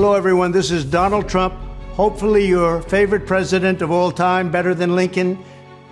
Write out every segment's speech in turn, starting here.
Hello, everyone. This is Donald Trump. Hopefully, your favorite president of all time, better than Lincoln,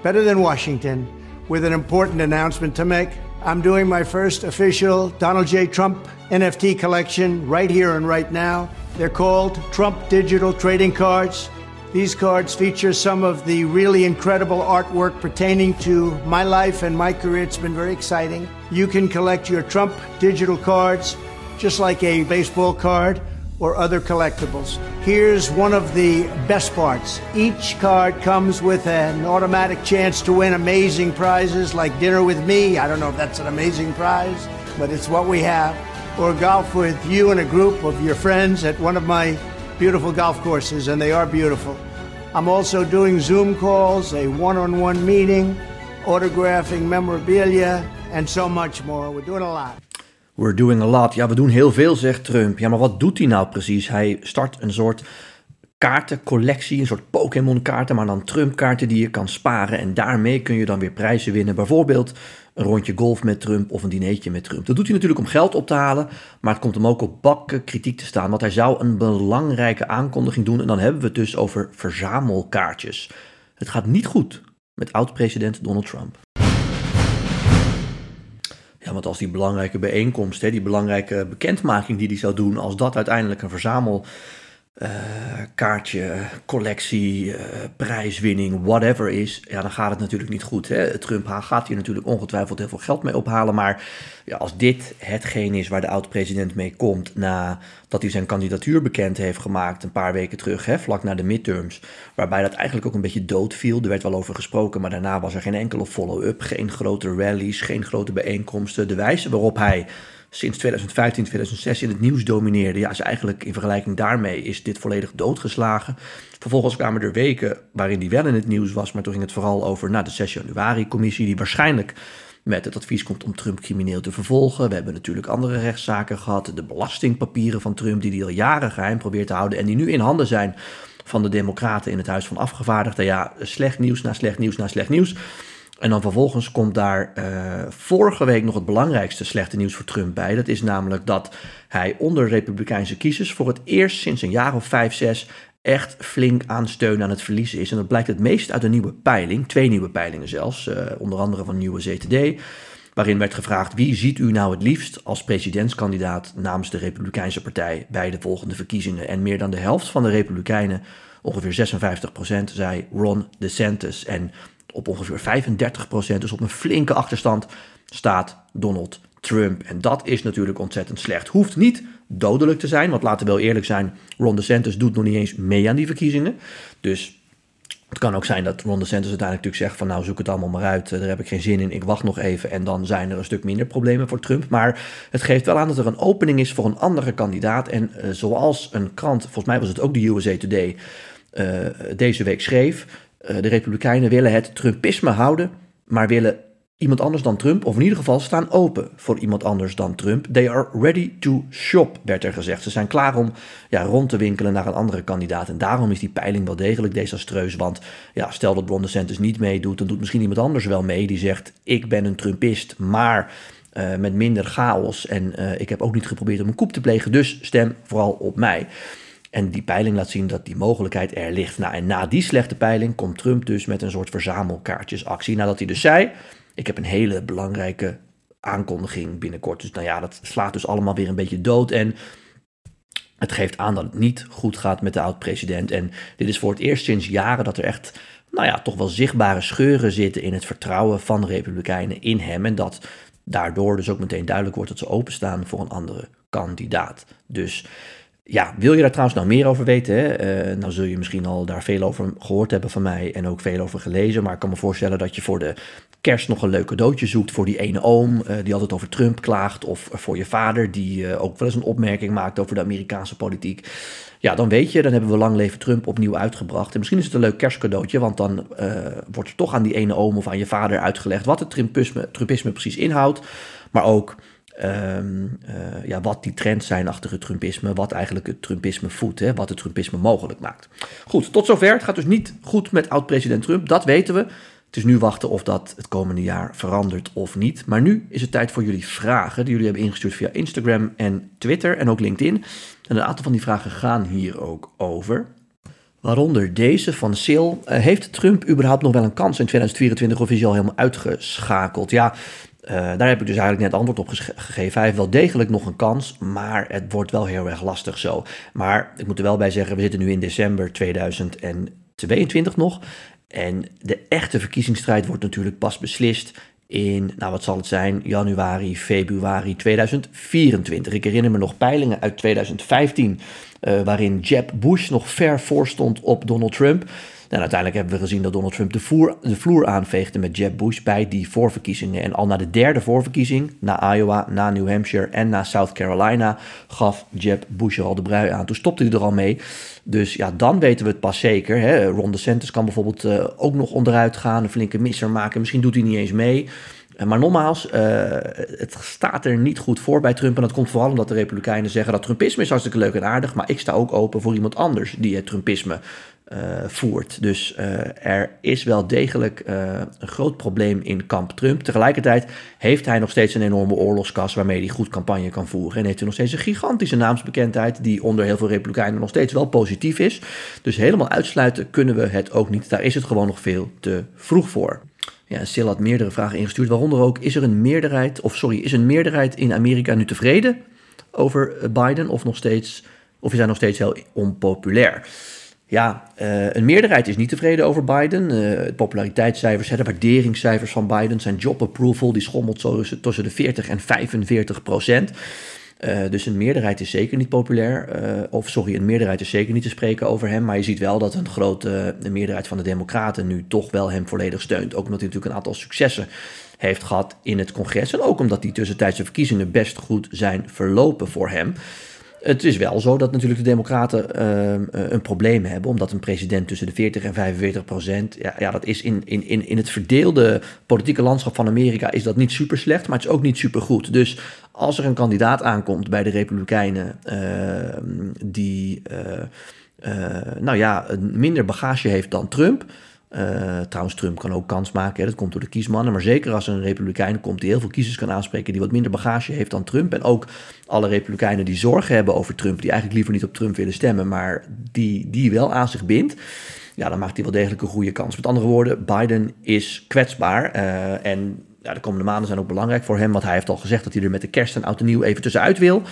better than Washington, with an important announcement to make. I'm doing my first official Donald J. Trump NFT collection right here and right now. They're called Trump Digital Trading Cards. These cards feature some of the really incredible artwork pertaining to my life and my career. It's been very exciting. You can collect your Trump digital cards just like a baseball card or other collectibles. Here's one of the best parts. Each card comes with an automatic chance to win amazing prizes like dinner with me. I don't know if that's an amazing prize, but it's what we have. Or golf with you and a group of your friends at one of my beautiful golf courses, and they are beautiful. I'm also doing Zoom calls, a one on one meeting, autographing memorabilia, and so much more. We're doing a lot. We're doing a lot. Ja, we doen heel veel, zegt Trump. Ja, maar wat doet hij nou precies? Hij start een soort kaartencollectie, een soort Pokémon-kaarten, maar dan Trump-kaarten die je kan sparen. En daarmee kun je dan weer prijzen winnen. Bijvoorbeeld een rondje golf met Trump of een dinertje met Trump. Dat doet hij natuurlijk om geld op te halen, maar het komt hem ook op bakken kritiek te staan. Want hij zou een belangrijke aankondiging doen en dan hebben we het dus over verzamelkaartjes. Het gaat niet goed met oud-president Donald Trump. Ja, want als die belangrijke bijeenkomst, hè, die belangrijke bekendmaking die hij zou doen, als dat uiteindelijk een verzamel uh, kaartje, collectie, uh, prijswinning, whatever is, ja, dan gaat het natuurlijk niet goed. Hè? Trump gaat hier natuurlijk ongetwijfeld heel veel geld mee ophalen. Maar ja, als dit hetgeen is waar de oud-president mee komt nadat hij zijn kandidatuur bekend heeft gemaakt een paar weken terug, hè, vlak na de midterms, waarbij dat eigenlijk ook een beetje doodviel. Er werd wel over gesproken, maar daarna was er geen enkele follow-up, geen grote rallies, geen grote bijeenkomsten. De wijze waarop hij sinds 2015, 2016 in het nieuws domineerde. Ja, is eigenlijk in vergelijking daarmee is dit volledig doodgeslagen. Vervolgens kwamen er weken waarin die wel in het nieuws was, maar toen ging het vooral over nou, de 6 januari-commissie, die waarschijnlijk met het advies komt om Trump crimineel te vervolgen. We hebben natuurlijk andere rechtszaken gehad, de belastingpapieren van Trump, die hij al jaren geheim probeert te houden en die nu in handen zijn van de Democraten in het Huis van Afgevaardigden. Ja, slecht nieuws na slecht nieuws na slecht nieuws. En dan vervolgens komt daar uh, vorige week nog het belangrijkste slechte nieuws voor Trump bij. Dat is namelijk dat hij onder Republikeinse kiezers voor het eerst sinds een jaar of vijf, zes echt flink aan steun aan het verliezen is. En dat blijkt het meest uit een nieuwe peiling, twee nieuwe peilingen zelfs, uh, onder andere van Nieuwe ZTD. Waarin werd gevraagd wie ziet u nou het liefst als presidentskandidaat namens de Republikeinse Partij bij de volgende verkiezingen. En meer dan de helft van de Republikeinen, ongeveer 56%, zei Ron DeSantis. En op ongeveer 35%, dus op een flinke achterstand, staat Donald Trump. En dat is natuurlijk ontzettend slecht. Hoeft niet dodelijk te zijn, want laten we wel eerlijk zijn, Ron DeSantis doet nog niet eens mee aan die verkiezingen. Dus het kan ook zijn dat Ron DeSantis uiteindelijk natuurlijk zegt van nou zoek het allemaal maar uit, daar heb ik geen zin in, ik wacht nog even en dan zijn er een stuk minder problemen voor Trump. Maar het geeft wel aan dat er een opening is voor een andere kandidaat en uh, zoals een krant, volgens mij was het ook de USA Today, uh, deze week schreef, de Republikeinen willen het Trumpisme houden, maar willen iemand anders dan Trump, of in ieder geval staan open voor iemand anders dan Trump. They are ready to shop, werd er gezegd. Ze zijn klaar om ja, rond te winkelen naar een andere kandidaat. En daarom is die peiling wel degelijk desastreus. Want ja, stel dat Ron DeSantis niet meedoet, dan doet misschien iemand anders wel mee. Die zegt, ik ben een Trumpist, maar... Uh, met minder chaos. En uh, ik heb ook niet geprobeerd om een koep te plegen. Dus stem vooral op mij. En die peiling laat zien dat die mogelijkheid er ligt. Nou, en na die slechte peiling komt Trump dus met een soort verzamelkaartjesactie. Nadat hij dus zei: Ik heb een hele belangrijke aankondiging binnenkort. Dus nou ja, dat slaat dus allemaal weer een beetje dood. En het geeft aan dat het niet goed gaat met de oud-president. En dit is voor het eerst sinds jaren dat er echt, nou ja, toch wel zichtbare scheuren zitten in het vertrouwen van de Republikeinen in hem. En dat daardoor dus ook meteen duidelijk wordt dat ze openstaan voor een andere kandidaat. Dus ja, wil je daar trouwens nou meer over weten? Hè? Nou zul je misschien al daar veel over gehoord hebben van mij en ook veel over gelezen. Maar ik kan me voorstellen dat je voor de kerst nog een leuk cadeautje zoekt voor die ene oom uh, die altijd over Trump klaagt. Of voor je vader die uh, ook wel eens een opmerking maakt over de Amerikaanse politiek. Ja, dan weet je, dan hebben we Lang Leven Trump opnieuw uitgebracht. En misschien is het een leuk kerstcadeautje, want dan wordt er toch aan die ene oom of aan je vader uitgelegd wat het Trumpisme, Trumpisme precies inhoudt. Maar ook Um, uh, ja, wat die trends zijn achter het Trumpisme, wat eigenlijk het Trumpisme voedt, hè, wat het Trumpisme mogelijk maakt. Goed, tot zover. Het gaat dus niet goed met oud-president Trump, dat weten we. Het is nu wachten of dat het komende jaar verandert of niet. Maar nu is het tijd voor jullie vragen die jullie hebben ingestuurd via Instagram en Twitter en ook LinkedIn. En een aantal van die vragen gaan hier ook over. Waaronder deze van Sil. Uh, heeft Trump überhaupt nog wel een kans in 2024 of is hij al helemaal uitgeschakeld? Ja, uh, daar heb ik dus eigenlijk net antwoord op gegeven. Hij heeft wel degelijk nog een kans, maar het wordt wel heel erg lastig zo. Maar ik moet er wel bij zeggen, we zitten nu in december 2022 nog. En de echte verkiezingsstrijd wordt natuurlijk pas beslist in, nou wat zal het zijn, januari, februari 2024. Ik herinner me nog peilingen uit 2015, uh, waarin Jeb Bush nog ver voor stond op Donald Trump. En uiteindelijk hebben we gezien dat Donald Trump de, de vloer aanveegde met Jeb Bush bij die voorverkiezingen. En al na de derde voorverkiezing, na Iowa, na New Hampshire en na South Carolina, gaf Jeb Bush er al de brui aan. Toen stopte hij er al mee. Dus ja, dan weten we het pas zeker. Hè. Ron DeSantis kan bijvoorbeeld uh, ook nog onderuit gaan, een flinke misser maken. Misschien doet hij niet eens mee. Eh, maar nogmaals, uh, het staat er niet goed voor bij Trump. En dat komt vooral omdat de Republikeinen zeggen dat Trumpisme is hartstikke leuk en aardig. Maar ik sta ook open voor iemand anders die het Trumpisme voert. Dus uh, er is wel degelijk uh, een groot probleem in kamp Trump. Tegelijkertijd heeft hij nog steeds een enorme oorlogskas waarmee hij goed campagne kan voeren. En heeft hij nog steeds een gigantische naamsbekendheid die onder heel veel Republikeinen nog steeds wel positief is. Dus helemaal uitsluiten kunnen we het ook niet. Daar is het gewoon nog veel te vroeg voor. Ja, Sil had meerdere vragen ingestuurd, waaronder ook: is er een meerderheid, of sorry, is een meerderheid in Amerika nu tevreden over Biden of nog steeds, of is hij nog steeds heel onpopulair? Ja, uh, een meerderheid is niet tevreden over Biden. Uh, populariteitscijfers, de waarderingscijfers van Biden, zijn job approval, die schommelt zo tussen de 40 en 45 procent. Uh, dus een meerderheid is zeker niet populair. of sorry, een meerderheid is zeker niet te spreken over hem. Maar je ziet wel dat een grote meerderheid van de Democraten nu toch wel hem volledig steunt. Ook omdat hij natuurlijk een aantal successen heeft gehad in het congres. En ook omdat die tussentijdse verkiezingen best goed zijn verlopen voor hem. Het is wel zo dat natuurlijk de Democraten ehm, eh, een probleem hebben, omdat een president tussen de 40 en 45 procent, ja, ja dat is in, in, in, in het verdeelde politieke landschap van Amerika is dat niet super slecht, maar het is ook niet super goed. Dus als er een kandidaat aankomt bij de Republikeinen ehm, die, uh, nou ja, minder bagage heeft dan Trump, uh, trouwens, Trump kan ook kans maken. Dat komt door de kiesmannen. Maar zeker als er een republikein komt die heel veel kiezers kan aanspreken. die wat minder bagage heeft dan Trump. En ook alle republikeinen die zorgen hebben over Trump. die eigenlijk liever niet op Trump willen stemmen. maar die, die wel aan zich bindt. Ja, dan maakt hij wel degelijk een goede kans. Met andere woorden, Biden is kwetsbaar. Uh, en ja, de komende maanden zijn ook belangrijk voor hem. Want hij heeft al gezegd dat hij er met de kerst en oud en nieuw even tussenuit wil.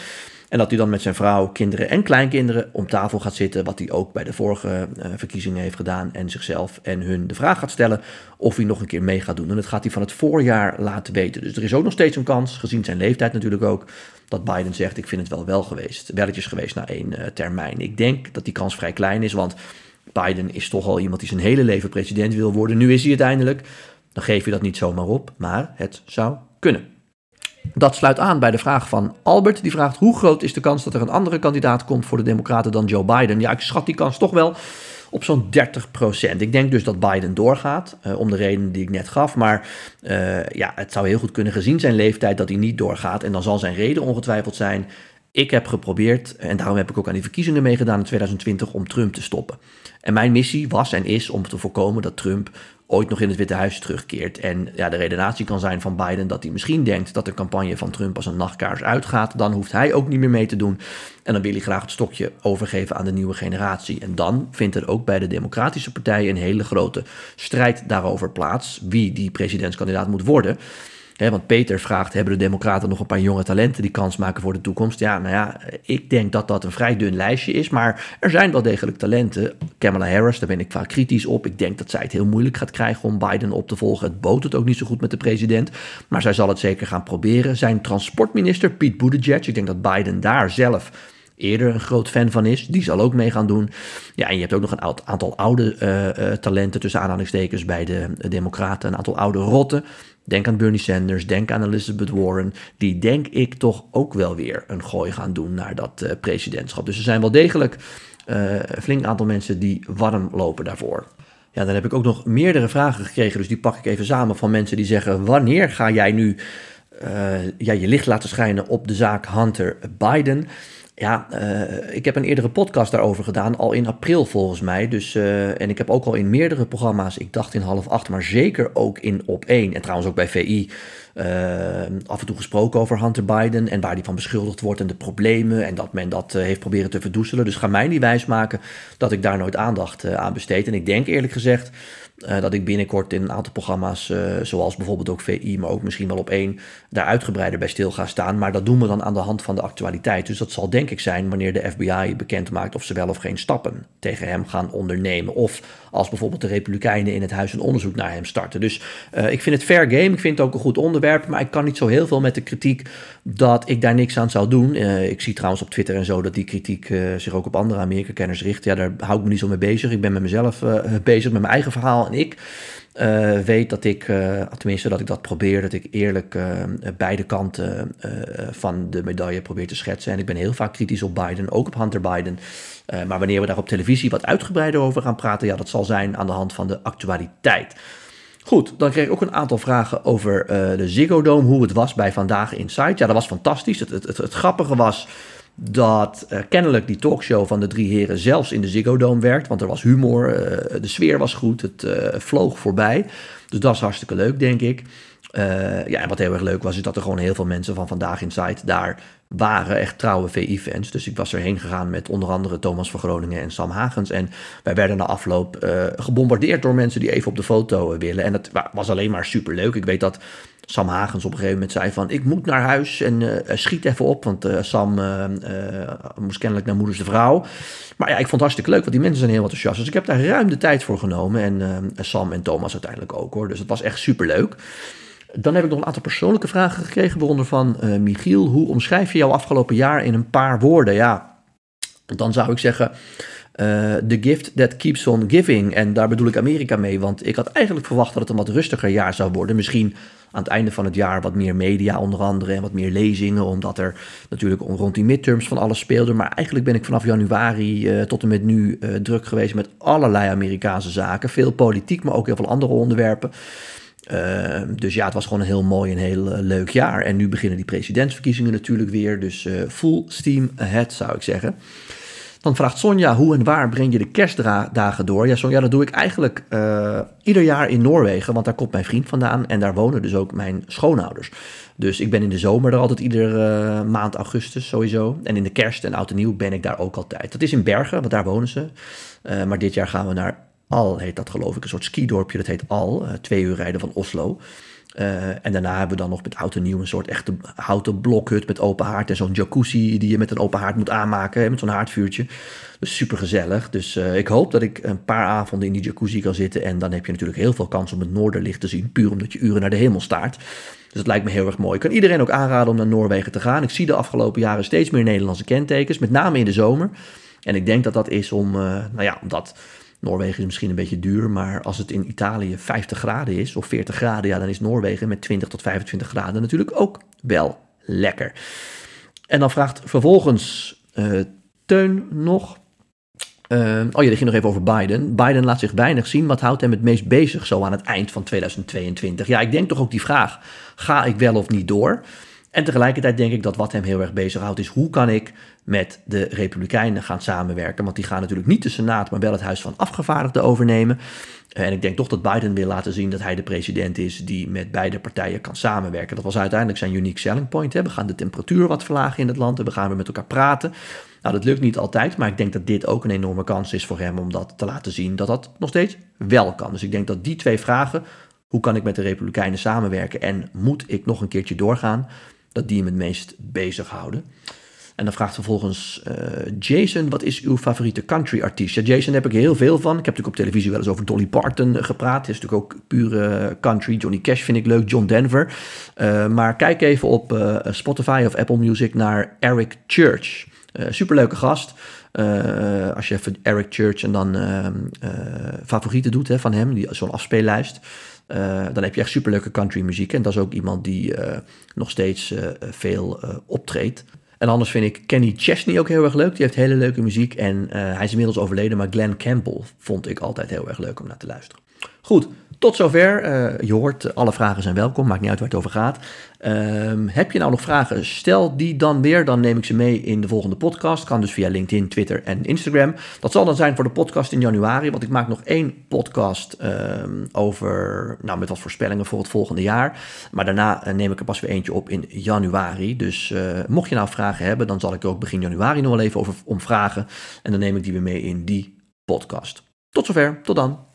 En dat hij dan met zijn vrouw, kinderen en kleinkinderen om tafel gaat zitten, wat hij ook bij de vorige uh, verkiezingen heeft gedaan, en zichzelf en hun de vraag gaat stellen of hij nog een keer mee gaat doen. En dat gaat hij van het voorjaar laten weten. Dus er is ook nog steeds een kans, gezien zijn leeftijd natuurlijk ook, dat Biden zegt: Ik vind het wel wel geweest, welletjes geweest na één uh, termijn. Ik denk dat die kans vrij klein is, want Biden is toch al iemand die zijn hele leven president wil worden. Nu is hij uiteindelijk. Dan geef je dat niet zomaar op, maar het zou kunnen. Dat sluit aan bij de vraag van Albert. Die vraagt: hoe groot is de kans dat er een andere kandidaat komt voor de Democraten dan Joe Biden? Ja, ik schat die kans toch wel op zo'n 30% Ik denk dus dat Biden doorgaat, uh, om de reden die ik net gaf. Maar uh, ja, het zou heel goed kunnen gezien zijn leeftijd dat hij niet doorgaat. En dan zal zijn reden ongetwijfeld zijn. Ik heb geprobeerd, en daarom heb ik ook aan die verkiezingen meegedaan in 2020, om Trump te stoppen. En mijn missie was en is om te voorkomen dat Trump ooit nog in het Witte Huis terugkeert. En ja, de redenatie kan zijn van Biden dat hij misschien denkt dat de campagne van Trump als een nachtkaars uitgaat. Dan hoeft hij ook niet meer mee te doen. En dan wil hij graag het stokje overgeven aan de nieuwe generatie. En dan vindt er ook bij de Democratische Partij een hele grote strijd daarover plaats. Wie die presidentskandidaat moet worden want Peter vraagt, hebben de Democraten nog een paar jonge talenten die kans maken voor de toekomst? Ja, nou ja, ik denk dat dat een vrij dun lijstje is, maar er zijn wel degelijk talenten. Kamala Harris, daar ben ik vaak kritisch op. Ik denk dat zij het heel moeilijk gaat krijgen om Biden op te volgen. Het boot het ook niet zo goed met de president, maar zij zal het zeker gaan proberen. Zijn transportminister, Pete Buttigieg, ik denk dat Biden daar zelf eerder een groot fan van is. Die zal ook mee gaan doen. Ja, en je hebt ook nog een aantal oude uh, uh, talenten tussen aanhalingstekens bij de Democraten. Een aantal oude rotten. Denk aan Bernie Sanders, denk aan Elizabeth Warren. Die denk ik toch ook wel weer een gooi gaan doen naar dat uh, presidentschap. Dus er zijn wel degelijk een flink aantal mensen die warm lopen daarvoor. Ja, dan heb ik ook nog meerdere vragen gekregen. Dus die pak ik even samen van mensen die zeggen: Wanneer ga jij nu ja, je licht laten schijnen op de zaak Hunter Biden? Ja, uh, ik heb een eerdere podcast daarover gedaan, al in april volgens mij. Dus, uh, en ik heb ook al in meerdere programma's, ik dacht in half acht, maar zeker ook in op één. En trouwens ook bij VI, uh, af en toe gesproken over Hunter Biden en waar die van beschuldigd wordt en de problemen. En dat men dat heeft proberen te verdoezelen. Dus ga mij niet wijsmaken dat ik daar nooit aandacht aan besteed. En ik denk eerlijk gezegd uh, dat ik binnenkort in een aantal programma's, uh, zoals bijvoorbeeld ook VI, maar ook misschien wel op één, daar uitgebreider bij stil ga staan. Maar dat doen we dan aan de hand van de actualiteit. Dus dat zal denk ik zijn wanneer de FBI bekend maakt of ze wel of geen stappen tegen hem gaan ondernemen. Of als bijvoorbeeld de Republikeinen in het huis een onderzoek naar hem starten. Dus uh, ik vind het fair game, ik vind het ook een goed onderwerp, maar ik kan niet zo heel veel met de kritiek dat ik daar niks aan zou doen. ik zie trouwens op Twitter en zo dat die kritiek zich ook op andere Amerika-kenners richt. Ja, daar hou ik me niet zo mee bezig. Ik ben met mezelf bezig, met mijn eigen verhaal ik uh, weet dat ik, uh, tenminste dat ik dat probeer, dat ik eerlijk uh, beide kanten van de medaille probeer te schetsen. En ik ben heel vaak kritisch op Biden, ook op Hunter Biden. maar wanneer we daar op televisie wat uitgebreider over gaan praten, ja, dat zal zijn aan de hand van de actualiteit. Goed, dan kreeg ik ook een aantal vragen over de Ziggo Dome, hoe het was bij Vandaag Insight. Ja, dat was fantastisch. Het, het, het, het grappige was dat uh, kennelijk die talkshow van de drie heren zelfs in de Ziggo Dome werkt. Want er was humor, uh, de sfeer was goed, het uh, vloog voorbij. Dus dat is hartstikke leuk, denk ik. ja, en wat heel erg leuk was, is dat er gewoon heel veel mensen van Vandaag in Site daar waren. Echt trouwe VI-fans. Dus ik was erheen gegaan met onder andere Thomas van Groningen en Sam Hagens. En wij werden na afloop gebombardeerd door mensen die even op de foto willen. En het was alleen maar super leuk. Ik weet dat Sam Hagens op een gegeven moment zei van... ik moet naar huis en uh, schiet even op. Want Sam moest kennelijk naar moeders de vrouw. Maar ja, ik vond het hartstikke leuk, want die mensen zijn heel enthousiast. Dus ik heb daar ruim de tijd voor genomen. En Sam en Thomas uiteindelijk ook hoor. Dus het was echt super leuk. Dan heb ik nog een aantal persoonlijke vragen gekregen. Waaronder van Michiel. Hoe omschrijf je jouw afgelopen jaar in een paar woorden? Ja, dan zou ik zeggen... The gift that keeps on giving. En daar bedoel ik Amerika mee, want ik had eigenlijk verwacht dat het een wat rustiger jaar zou worden. Misschien aan het einde van het jaar wat meer media onder andere en wat meer lezingen, omdat er natuurlijk rond die midterms van alles speelde. Maar eigenlijk ben ik vanaf januari uh, tot en met nu uh, druk geweest met allerlei Amerikaanse zaken. Veel politiek, maar ook heel veel andere onderwerpen. Uh, dus ja, het was gewoon een heel mooi en heel leuk jaar. En nu beginnen die presidentsverkiezingen natuurlijk weer. Dus full steam ahead zou ik zeggen. Dan vraagt Sonja, hoe en waar breng je de kerstdagen door? Ja, Sonja, dat doe ik eigenlijk uh, ieder jaar in Noorwegen, want daar komt mijn vriend vandaan en daar wonen dus ook mijn schoonouders. Dus ik ben in de zomer er altijd iedere maand augustus sowieso. En in de kerst en oud en nieuw ben ik daar ook altijd. Dat is in Bergen, want daar wonen ze. Maar dit jaar gaan we naar Al, heet dat geloof ik, een soort skidorpje. Dat heet Al, twee uur rijden van Oslo. Uh, en daarna hebben we dan nog met oud en nieuw een soort echte houten blokhut met open haard en zo'n jacuzzi die je met een open haard moet aanmaken, met zo'n haardvuurtje. Dus super gezellig. Dus uh, ik hoop dat ik een paar avonden in die jacuzzi kan zitten en dan heb je natuurlijk heel veel kans om het noorderlicht te zien, puur omdat je uren naar de hemel staart. Dus dat lijkt me heel erg mooi. Ik kan iedereen ook aanraden om naar Noorwegen te gaan. Ik zie de afgelopen jaren steeds meer Nederlandse kentekens, met name in de zomer. En ik denk dat dat is om, nou ja, omdat Noorwegen is misschien een beetje duur, maar als het in Italië 50 graden is of 40 graden, ja, dan is Noorwegen met 20 tot 25 graden natuurlijk ook wel lekker. En dan vraagt vervolgens uh, Teun nog. Uh, oh ja, die ging nog even over Biden. Biden laat zich weinig zien. Wat houdt hem het meest bezig zo aan het eind van 2022? Ja, ik denk toch ook die vraag: ga ik wel of niet door? En tegelijkertijd denk ik dat wat hem heel erg bezighoudt is hoe kan ik met de Republikeinen gaan samenwerken. Want die gaan natuurlijk niet de Senaat, maar wel het Huis van Afgevaardigden overnemen. En ik denk toch dat Biden wil laten zien dat hij de president is die met beide partijen kan samenwerken. Dat was uiteindelijk zijn unique selling point. Hè. We gaan de temperatuur wat verlagen in het land en we gaan weer met elkaar praten. Nou, dat lukt niet altijd, maar ik denk dat dit ook een enorme kans is voor hem om dat te laten zien dat dat nog steeds wel kan. Dus ik denk dat die twee vragen, hoe kan ik met de Republikeinen samenwerken en moet ik nog een keertje doorgaan, dat die hem het meest bezighouden. En dan vraagt vervolgens uh, Jason, wat is uw favoriete country artiest? Ja, Jason heb ik heel veel van. Ik heb natuurlijk op televisie wel eens over Dolly Parton gepraat. Het is natuurlijk ook pure country. Johnny Cash vind ik leuk, John Denver. Uh, maar kijk even op uh, Spotify of Apple Music naar Eric Church. Superleuke gast. als je even Eric Church en dan favorieten doet hè, van hem, zo'n afspeellijst. Dan heb je echt superleuke country muziek. En dat is ook iemand die nog steeds veel optreedt. En anders vind ik Kenny Chesney ook heel erg leuk. Die heeft hele leuke muziek. En hij is inmiddels overleden, maar Glenn Campbell vond ik altijd heel erg leuk om naar te luisteren. Goed, Tot zover. Uh, je hoort, alle vragen zijn welkom. Maakt niet uit waar het over gaat. Um, heb je nou nog vragen? Stel die dan weer. Dan neem ik ze mee in de volgende podcast. Kan dus via LinkedIn, Twitter en Instagram. Dat zal dan zijn voor de podcast in januari. Want ik maak nog één podcast um, over. Nou, met wat voorspellingen voor het volgende jaar. Maar daarna uh, neem ik er pas weer eentje op in januari. Dus uh, mocht je nou vragen hebben. Dan zal ik er ook begin januari nog wel even over om vragen. En dan neem ik die weer mee in die podcast. Tot zover. Tot dan.